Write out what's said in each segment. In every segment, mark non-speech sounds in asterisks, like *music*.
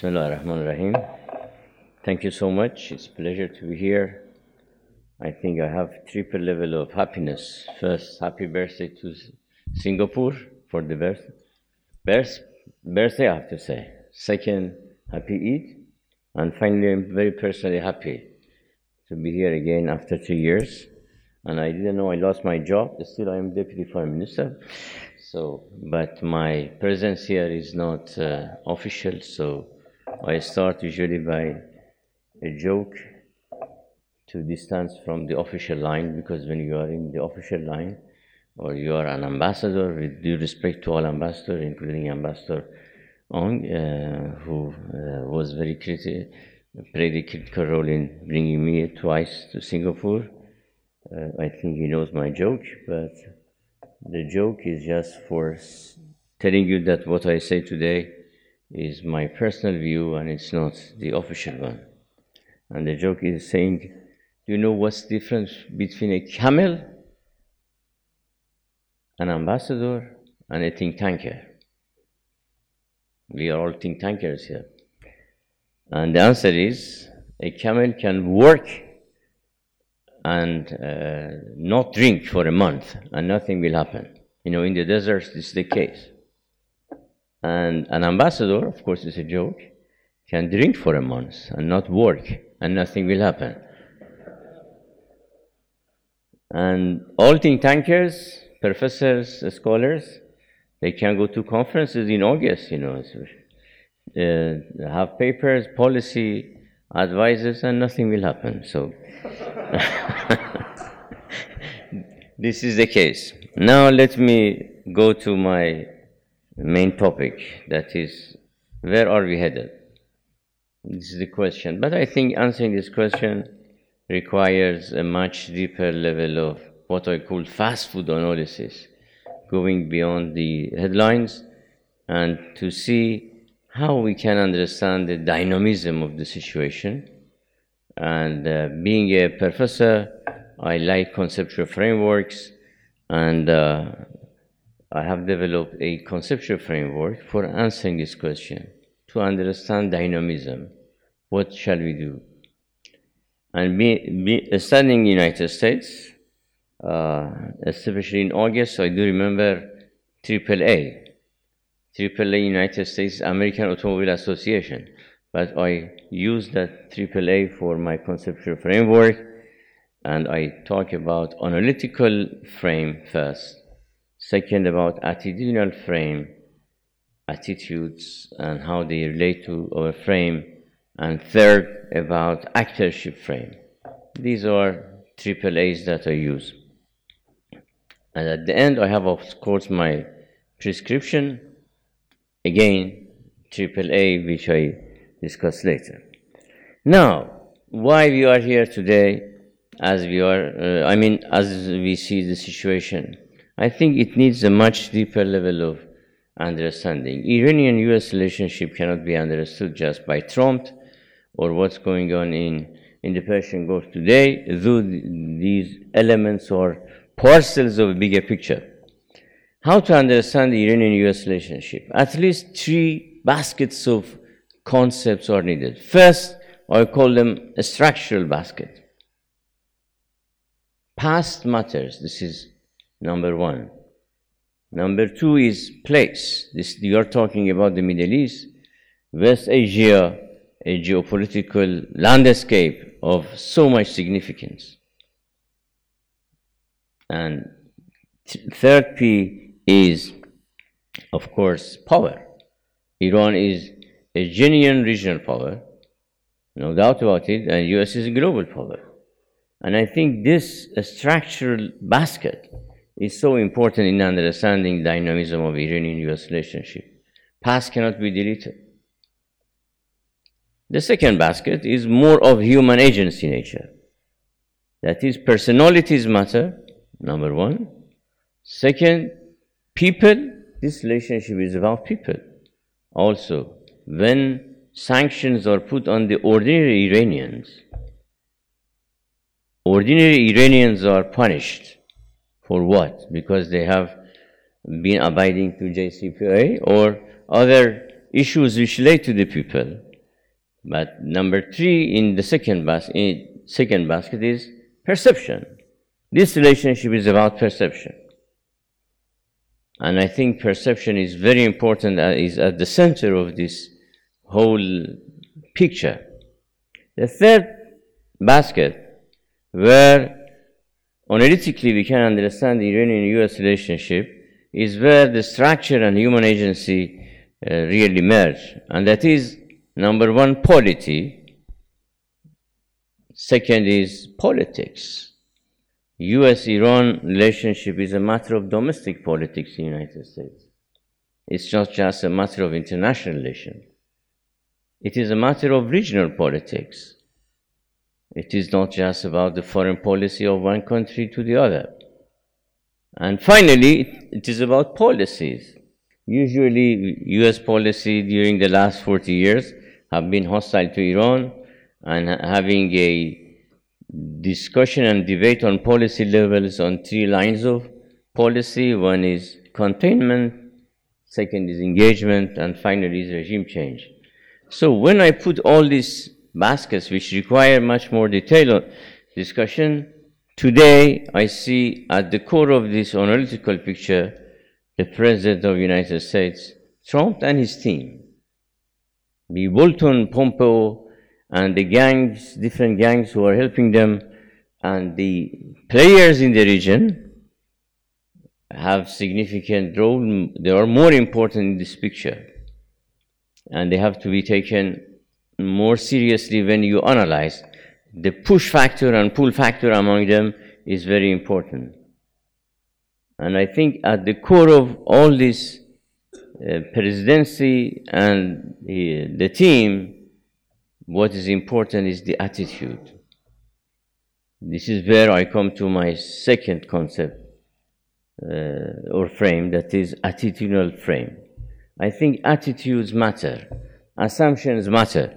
Bismillah ar-Rahman ar-Rahim. Thank you so much. It's a pleasure to be here. I think I have triple level of happiness. First, happy birthday to Singapore for the birth, birth, birthday, I have to say. Second, happy Eid. And finally, I'm very personally happy to be here again after two years. And I didn't know I lost my job. Still, I am deputy prime minister. So, but my presence here is not uh, official. So, I start usually by a joke to distance from the official line because when you are in the official line or you are an ambassador, with due respect to all ambassadors, including Ambassador Ong, uh, who uh, was very critical, played a critical role in bringing me twice to Singapore. Uh, I think he knows my joke, but the joke is just for telling you that what I say today is my personal view and it's not the official one. And the joke is saying, do you know what's the difference between a camel, an ambassador, and a think tanker? We are all think tankers here. And the answer is a camel can work and uh, not drink for a month and nothing will happen. You know, in the deserts, this is the case. And an ambassador, of course, it's a joke, can drink for a month and not work and nothing will happen. And all think tankers, professors, scholars, they can go to conferences in August, you know, uh, have papers, policy, advices, and nothing will happen. So, *laughs* this is the case. Now, let me go to my main topic that is, where are we headed? This is the question. But I think answering this question requires a much deeper level of what I call fast food analysis going beyond the headlines and to see how we can understand the dynamism of the situation. And uh, being a professor, I like conceptual frameworks, and uh, I have developed a conceptual framework for answering this question to understand dynamism. What shall we do? And be, be, studying the United States, uh, especially in August, I do remember AAA, AAA United States American Automobile Association. But I use that AAA for my conceptual framework, and I talk about analytical frame first, second about attitudinal frame, attitudes and how they relate to our frame, and third about actorship frame. These are AAAs that I use. And at the end, I have, of course, my prescription, again, AAA, which I discuss later. Now, why we are here today, as we are, uh, I mean, as we see the situation, I think it needs a much deeper level of understanding. Iranian US relationship cannot be understood just by Trump or what's going on in, in the Persian Gulf today, though these elements are parcels of a bigger picture. How to understand the Iranian US relationship? At least three baskets of concepts are needed. First, I call them a structural basket. Past matters, this is number one. Number two is place. This, you're talking about the Middle East, West Asia, a geopolitical landscape of so much significance. And third P is, of course, power. Iran is a genuine regional power, no doubt about it, and US is a global power. And I think this structural basket is so important in understanding dynamism of Iranian-US relationship. Past cannot be deleted. The second basket is more of human agency nature. That is, personalities matter, number one. Second, people, this relationship is about people. Also, when sanctions are put on the ordinary Iranians, ordinary Iranians are punished for what? Because they have been abiding to JCPOA or other issues which relate to the people. But number three in the second, bas- in second basket is perception. This relationship is about perception. And I think perception is very important, uh, is at the center of this whole picture. The third basket, where analytically we can understand the Iranian-US relationship, is where the structure and human agency uh, really merge. And that is, number one, polity. Second is politics. US-Iran relationship is a matter of domestic politics in the United States. It's not just a matter of international relations. It is a matter of regional politics. It is not just about the foreign policy of one country to the other. And finally, it, is about policies. Usually, US policy during the last 40 years have been hostile to Iran and having a discussion and debate on policy levels on three lines of policy. One is containment, second is engagement, and finally is regime change. So when I put all these baskets, which require much more detailed discussion, today I see at the core of this analytical picture the President of the United States, Trump and his team. The Bolton, Pompeo, and the gangs, different gangs who are helping them, and the players in the region have significant role. They are more important in this picture, and they have to be taken more seriously when you analyze. The push factor and pull factor among them is very important. And I think at the core of all this uh, presidency and the, the team what is important is the attitude. This is where I come to my second concept uh, or frame, that is attitudinal frame. I think attitudes matter, assumptions matter,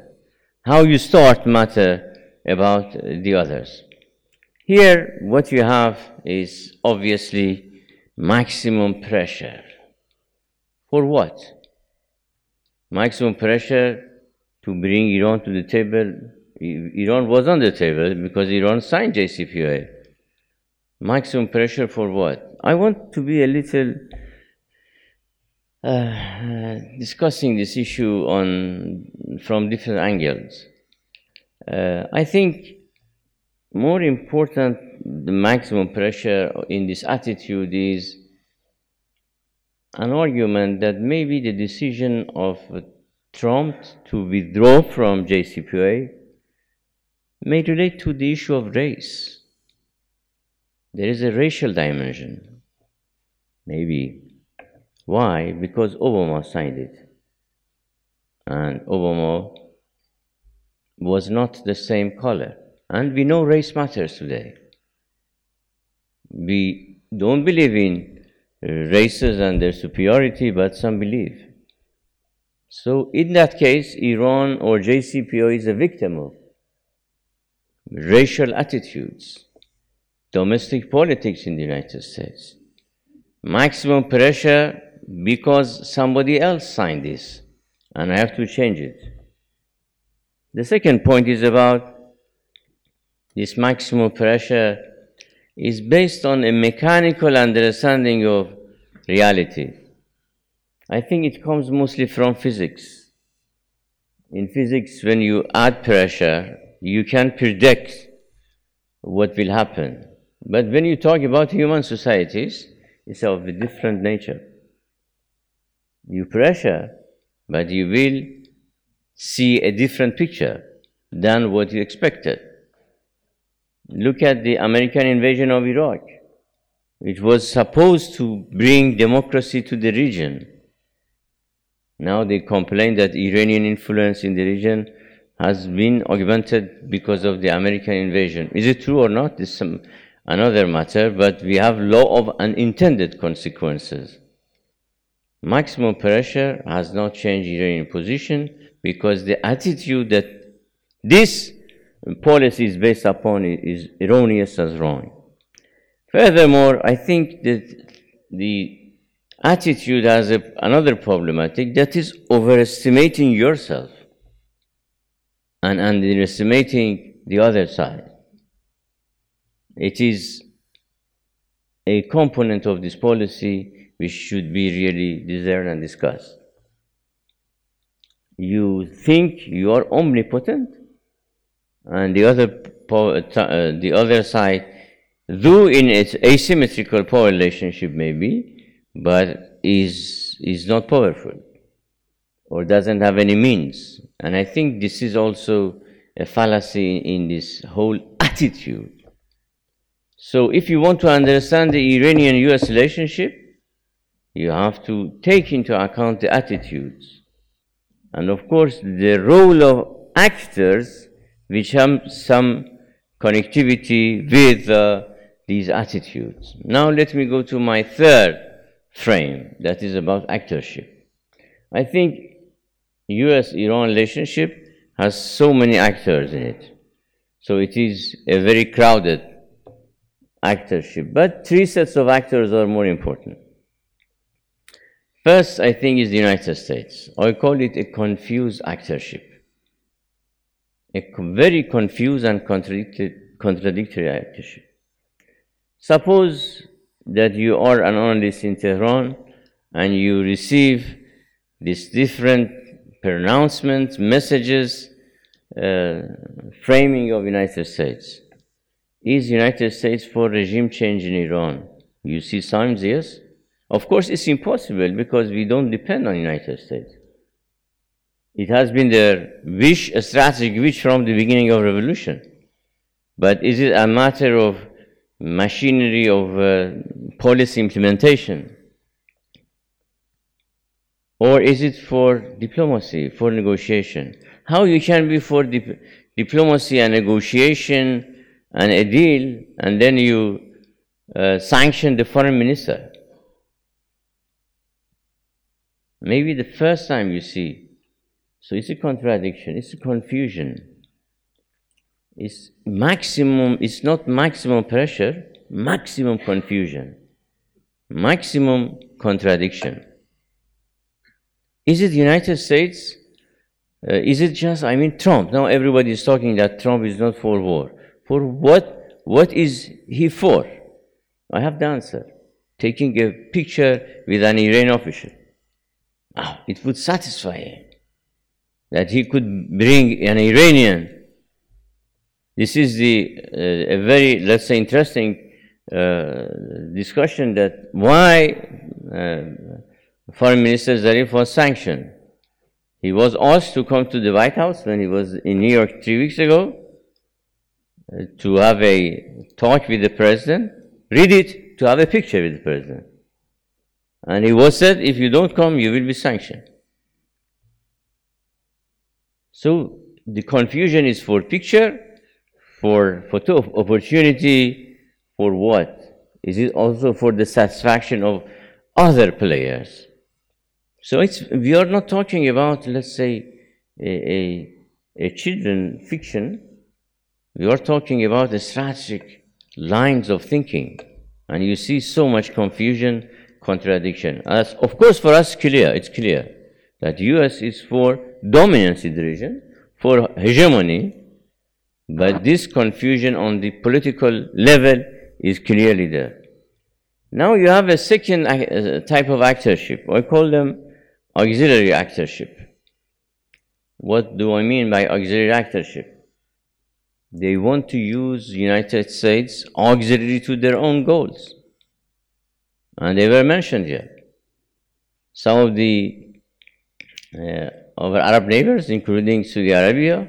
how you start matter about the others. Here, what you have is obviously maximum pressure. For what? Maximum pressure to bring Iran to the table. Iran was on the table because Iran signed JCPOA. Maximum pressure for what? I want to be a little uh, discussing this issue on from different angles. Uh, I think more important, the maximum pressure in this attitude is an argument that maybe the decision of Trump to withdraw from JCPOA may relate to the issue of race. There is a racial dimension. Maybe. Why? Because Obama signed it. And Obama was not the same color. And we know race matters today. We don't believe in uh, races and their superiority, but some believe. So in that case, Iran or JCPO is a victim of racial attitudes, domestic politics in the United States, maximum pressure because somebody else signed this and I have to change it. The second point is about this maximum pressure is based on a mechanical understanding of reality. I think it comes mostly from physics. In physics, when you add pressure, you can predict what will happen. But when you talk about human societies, it's of a different nature. You pressure, but you will see a different picture than what you expected. Look at the American invasion of Iraq. It was supposed to bring democracy to the region. Now they complain that Iranian influence in the region has been augmented because of the American invasion. Is it true or not? Is some, another matter, but we have law of unintended consequences. Maximum pressure has not changed Iranian position because the attitude that this policy is based upon is erroneous as wrong. Furthermore, I think that the attitude has a, another problematic that is overestimating yourself. and underestimating the other side. It is a component of this policy which should be really discerned and discussed. You think you are omnipotent, and the other, uh, the other side, though in its asymmetrical power relationship maybe, but is, is not powerful or doesn't have any means. And I think this is also a fallacy in this whole attitude. So if you want to understand the Iranian-US relationship, you have to take into account the attitudes. And of course, the role of actors which have some connectivity with uh, these attitudes. Now let me go to my third frame, that is about actorship. I think US-Iran relationship has so many actors in it. So it is a very crowded actorship. But three sets of actors are more important. First, I think, is the United States. I call it a confused actorship. A very confused and contradictory actorship. Suppose that you are an analyst in Tehran and you receive these different pronouncements, messages, uh, framing of United States. Is United States for regime change in Iran? You see signs, yes? Of course, it's impossible because we don't depend on United States. It has been their wish, a strategic wish from the beginning of revolution. But is it a matter of machinery of uh, policy implementation? Or is it for diplomacy, for negotiation? How you can be for dip diplomacy and negotiation and a deal, and then you uh, sanction the foreign minister? Maybe the first time you see. So it's a contradiction, it's a confusion. It's maximum, it's not maximum pressure, maximum confusion, maximum contradiction. Is it United States? Uh, is it just, I mean, Trump? Now everybody is talking that Trump is not for war. For what? What is he for? I have the answer. Taking a picture with an Iranian official. Oh, it would satisfy him that he could bring an Iranian. This is the uh, a very, let's say, interesting uh, discussion that why uh, Foreign Minister Zarif was sanctioned. He was asked to come to the White House when he was in New York three weeks ago uh, to have a talk with the president. Read it to have a picture with the president. And he was said, if you don't come, you will be sanctioned. So the confusion is for picture, for photo opportunity, for what? Is it also for the satisfaction of other players? So it's, we are not talking about, let's say, a, a, a children fiction. We are talking about the strategic lines of thinking. And you see so much confusion contradiction. As of course, for us, clear. It's clear that U.S. is for dominance in the region, for hegemony, but this confusion on the political level is clearly there. Now you have a second uh, type of actorship. I call them auxiliary actorship. What do I mean by auxiliary actorship? They want to use United States auxiliary to their own goals. And they were mentioned here. Some of the uh, our Arab neighbors, including Saudi Arabia,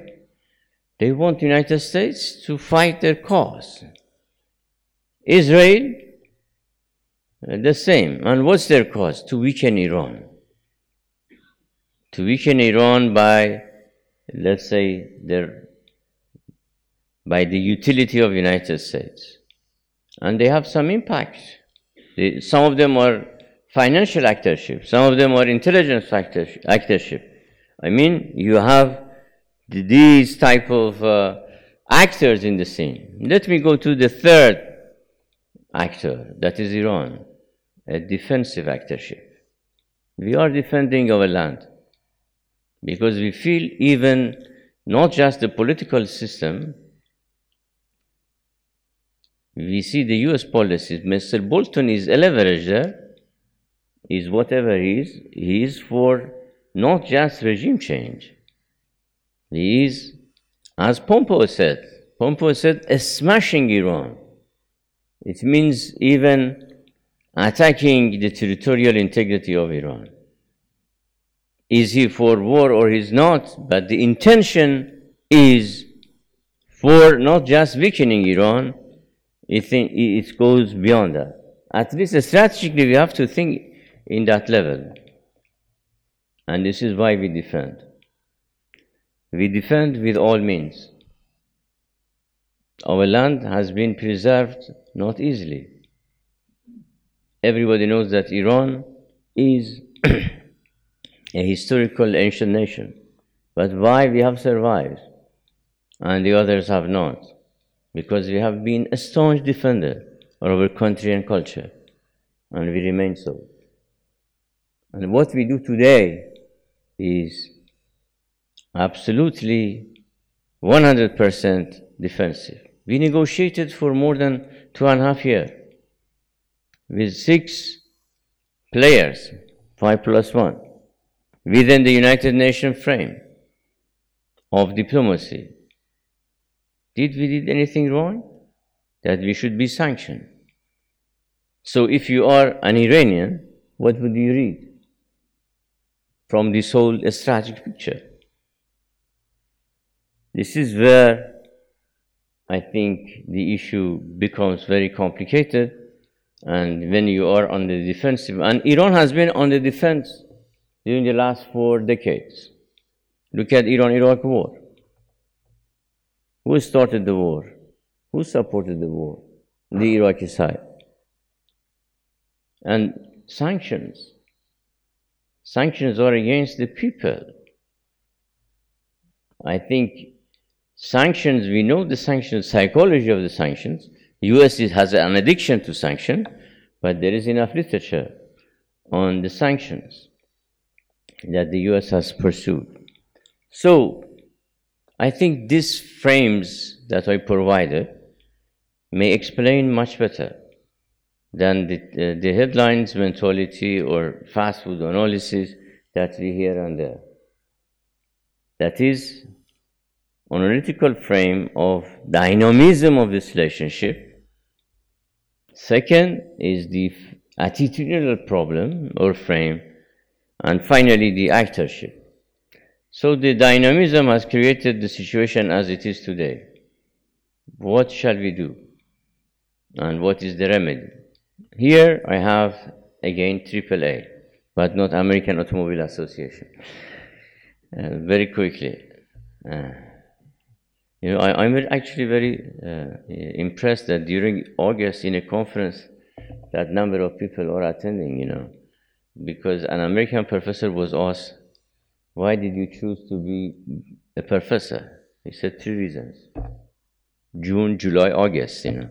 they want the United States to fight their cause. Israel, uh, the same. And what's their cause? To weaken Iran. To weaken Iran by, let's say, their, by the utility of United States. And they have some impact some of them are financial actorship, some of them are intelligence actorship. I mean, you have these type of uh, actors in the scene. Let me go to the third actor, that is Iran, a defensive actorship. We are defending our land because we feel even not just the political system. We see the US policies. Mr. Bolton is a leverager, is whatever he is, he is for not just regime change. He is, as Pompeo said, Pompeo said, a smashing Iran. It means even attacking the territorial integrity of Iran. Is he for war or is not? But the intention is for not just weakening Iran, it, it goes beyond that. At least strategically, we have to think in that level. And this is why we defend. We defend with all means. Our land has been preserved not easily. Everybody knows that Iran is *clears throat* a historical ancient nation. But why we have survived and the others have not? Because we have been a staunch defender of our country and culture, and we remain so. And what we do today is absolutely 100% defensive. We negotiated for more than two and a half years with six players, five plus one, within the United Nations frame of diplomacy. Did we did anything wrong? That we should be sanctioned. So if you are an Iranian, what would you read from this whole strategic picture? This is where I think the issue becomes very complicated. And when you are on the defensive, and Iran has been on the defense during the last four decades. Look at Iran Iraq war. Who started the war? Who supported the war? The Iraqi side. And sanctions. Sanctions are against the people. I think Sanctions, we know the sanctions, psychology of the sanctions. US has an addiction to sanction, but there is enough literature on the sanctions that the US has pursued. So, I think these frames that I provided may explain much better than the, uh, the headlines mentality or fast food analysis that we hear and there. That is analytical frame of dynamism of this relationship. Second is the attitudinal problem or frame. And finally, the actorship. So the dynamism has created the situation as it is today. What shall we do? And what is the remedy? Here I have again AAA, but not American Automobile Association. Uh, very quickly. Uh, you know, I, am actually very uh, impressed that during August in a conference, that number of people are attending, you know, because an American professor was asked, why did you choose to be a professor? He said three reasons. June, July, August, you know.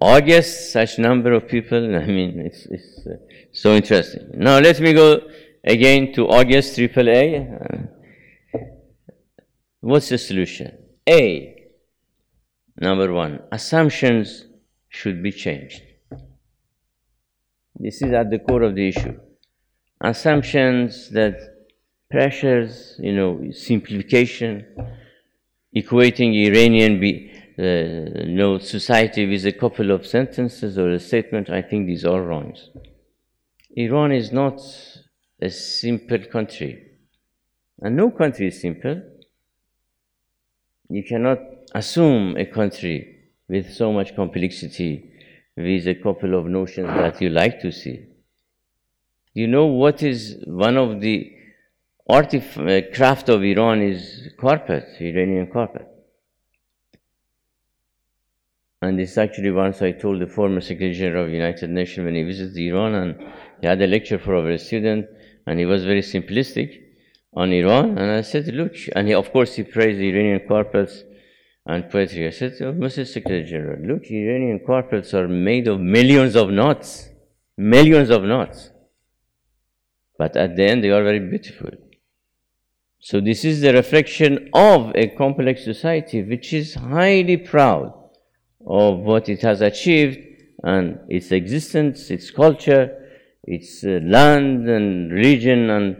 August, such number of people, I mean, it's, it's uh, so interesting. Now let me go again to August AAA. Uh, What's the solution? A, number one, assumptions should be changed. This is at the core of the issue. Assumptions that pressures, you know, simplification, equating Iranian be, uh, you know, society with a couple of sentences or a statement, I think these are wrong. Iran is not a simple country. And no country is simple. You cannot assume a country with so much complexity with a couple of notions that you like to see. You know what is one of the artif- uh, craft of Iran is carpet, Iranian carpet. And this actually once I told the former Secretary General of United Nations when he visited Iran and he had a lecture for our student and he was very simplistic on Iran, and I said, look, and he, of course, he praised Iranian carpets and poetry. I said, oh, Mr. Secretary General, look, Iranian carpets are made of millions of knots, millions of knots. But at the end, they are very beautiful. So, this is the reflection of a complex society which is highly proud of what it has achieved and its existence, its culture, its uh, land and religion and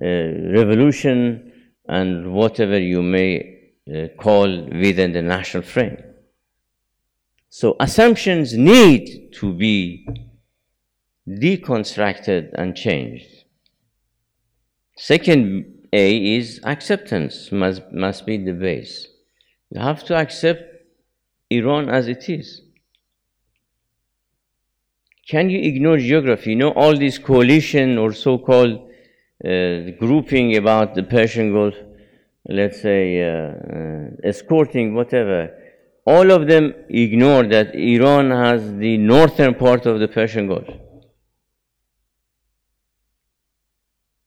uh, revolution and whatever you may uh, call within the national frame. So assumptions need to be deconstructed and changed. Second A is acceptance must, must be the base. You have to accept Iran as it is. Can you ignore geography? You know, all this coalition or so called uh, grouping about the Persian Gulf, let's say, uh, uh, escorting, whatever, all of them ignore that Iran has the northern part of the Persian Gulf.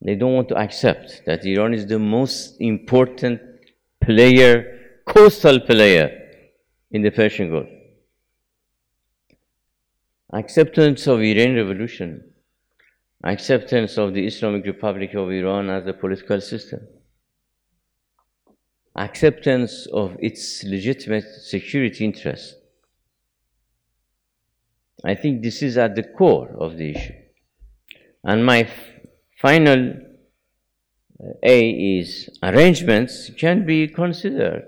They don't want to accept that Iran is the most important player, coastal player in the Persian Gulf. Acceptance of Iranian revolution, acceptance of the Islamic Republic of Iran as a political system, acceptance of its legitimate security interests. I think this is at the core of the issue. And my final A is arrangements can be considered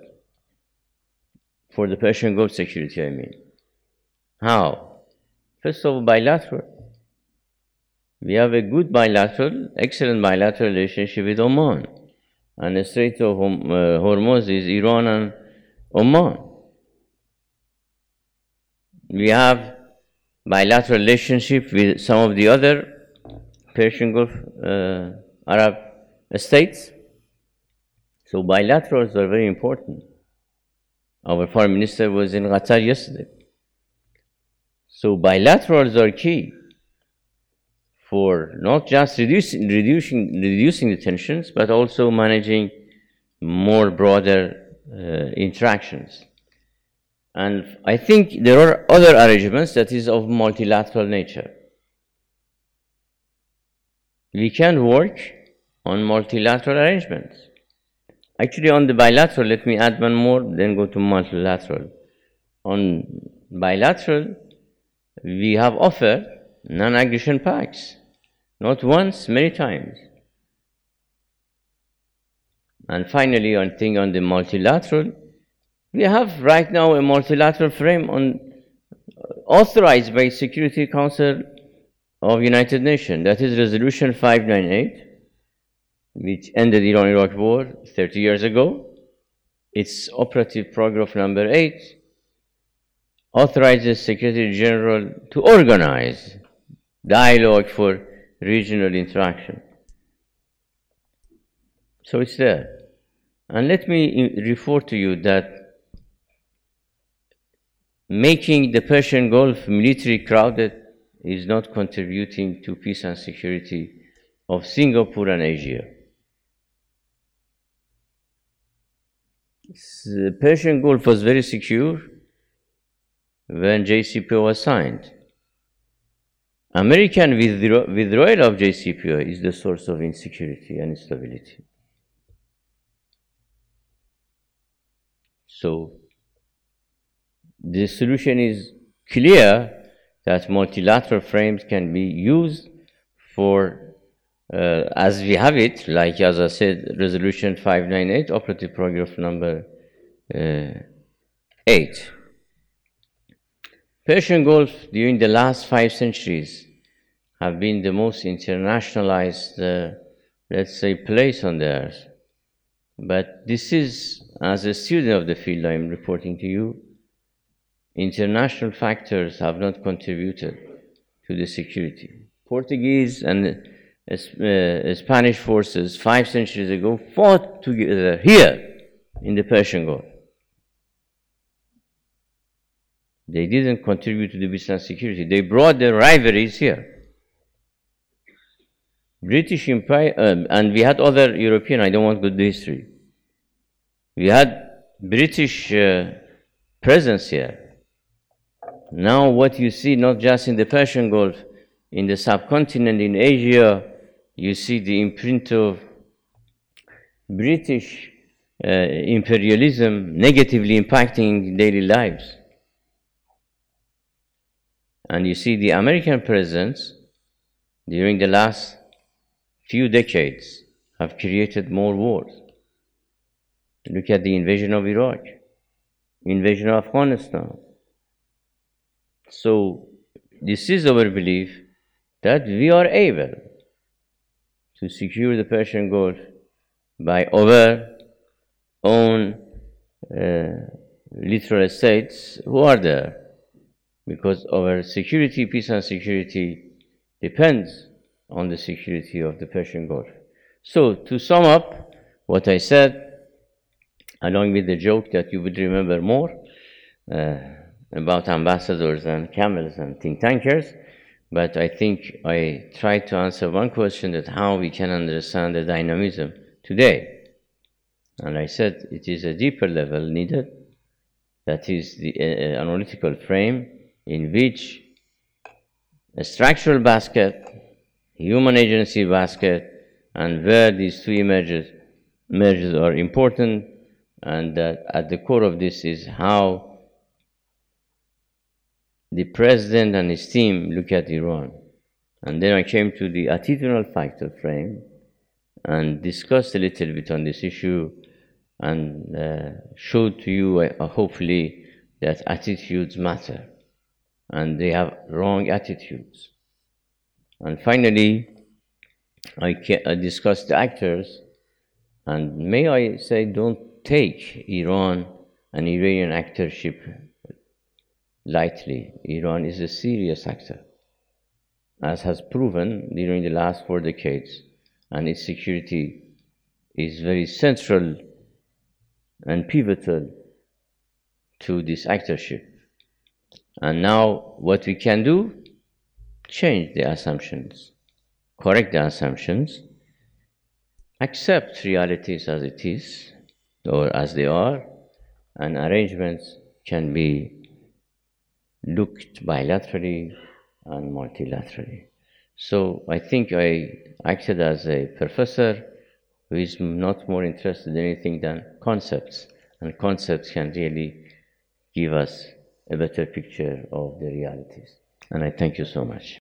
for the Persian Gulf security, I mean. How? First of all, bilateral. We have a good bilateral, excellent bilateral relationship with Oman. And the Strait of uh, Hormuz is Iran and Oman. We have bilateral relationship with some of the other Persian Gulf uh, Arab states. So bilaterals are very important. Our foreign minister was in Qatar yesterday. So bilaterals are key for not just reducing, reducing, reducing the tensions, but also managing more broader uh, interactions. And I think there are other arrangements that is of multilateral nature. We can work on multilateral arrangements. Actually, on the bilateral, let me add one more, then go to multilateral. On bilateral, we have offered non aggression pacts, not once, many times. And finally, on thing on the multilateral, we have right now a multilateral frame on uh, authorized by Security Council of United Nations. That is Resolution 598 which ended the Iran-Iraq war 30 years ago. Its operative paragraph number 8 authorizes Secretary General to organize dialogue for regional interaction. So it's there. And let me refer to you that making the Persian Gulf military crowded is not contributing to peace and security of Singapore and Asia. the Persian Gulf was very secure when JCPOA was signed. American withdrawal of JCPOA is the source of insecurity and instability. So, the solution is clear that multilateral frames can be used for uh, as we have it, like as I said, Resolution 598, operative paragraph number uh, 8. Persian Gulf during the last five centuries have been the most internationalized, uh, let's say, place on the earth. But this is, as a student of the field, I'm reporting to you, international factors have not contributed to the security. Portuguese and uh, Spanish forces five centuries ago fought together here in the Persian Gulf. They didn't contribute to the and security. They brought their rivalries here. British Empire, um, and we had other European, I don't want to go to history. We had British uh, presence here. Now, what you see, not just in the Persian Gulf, in the subcontinent, in Asia, you see the imprint of British uh, imperialism negatively impacting daily lives. And you see, the American presence during the last few decades have created more wars. Look at the invasion of Iraq, invasion of Afghanistan. So, this is our belief that we are able to secure the Persian Gulf by our own uh, littoral states who are there. Because our security, peace and security depends on the security of the Persian Gulf. So, to sum up what I said, along with the joke that you would remember more uh, about ambassadors and camels and think tankers, but I think I tried to answer one question that how we can understand the dynamism today. And I said it is a deeper level needed, that is the uh, analytical frame in which a structural basket, human agency basket, and where these two images, images are important, and that at the core of this is how the president and his team look at Iran. And then I came to the attitudinal factor frame and discussed a little bit on this issue and uh, showed to you, uh, hopefully, that attitudes matter and they have wrong attitudes. And finally, I, I discussed the actors, and may I say, don't take Iran and Iranian actorship lightly. Iran is a serious actor, as has proven during the last four decades, and its security is very central and pivotal to this actorship. And now, what we can do? Change the assumptions, correct the assumptions, accept realities as it is or as they are, and arrangements can be looked bilaterally and multilaterally. So I think I acted as a professor who is not more interested in anything than concepts, and concepts can really give us a better picture of the realities. And I thank you so much.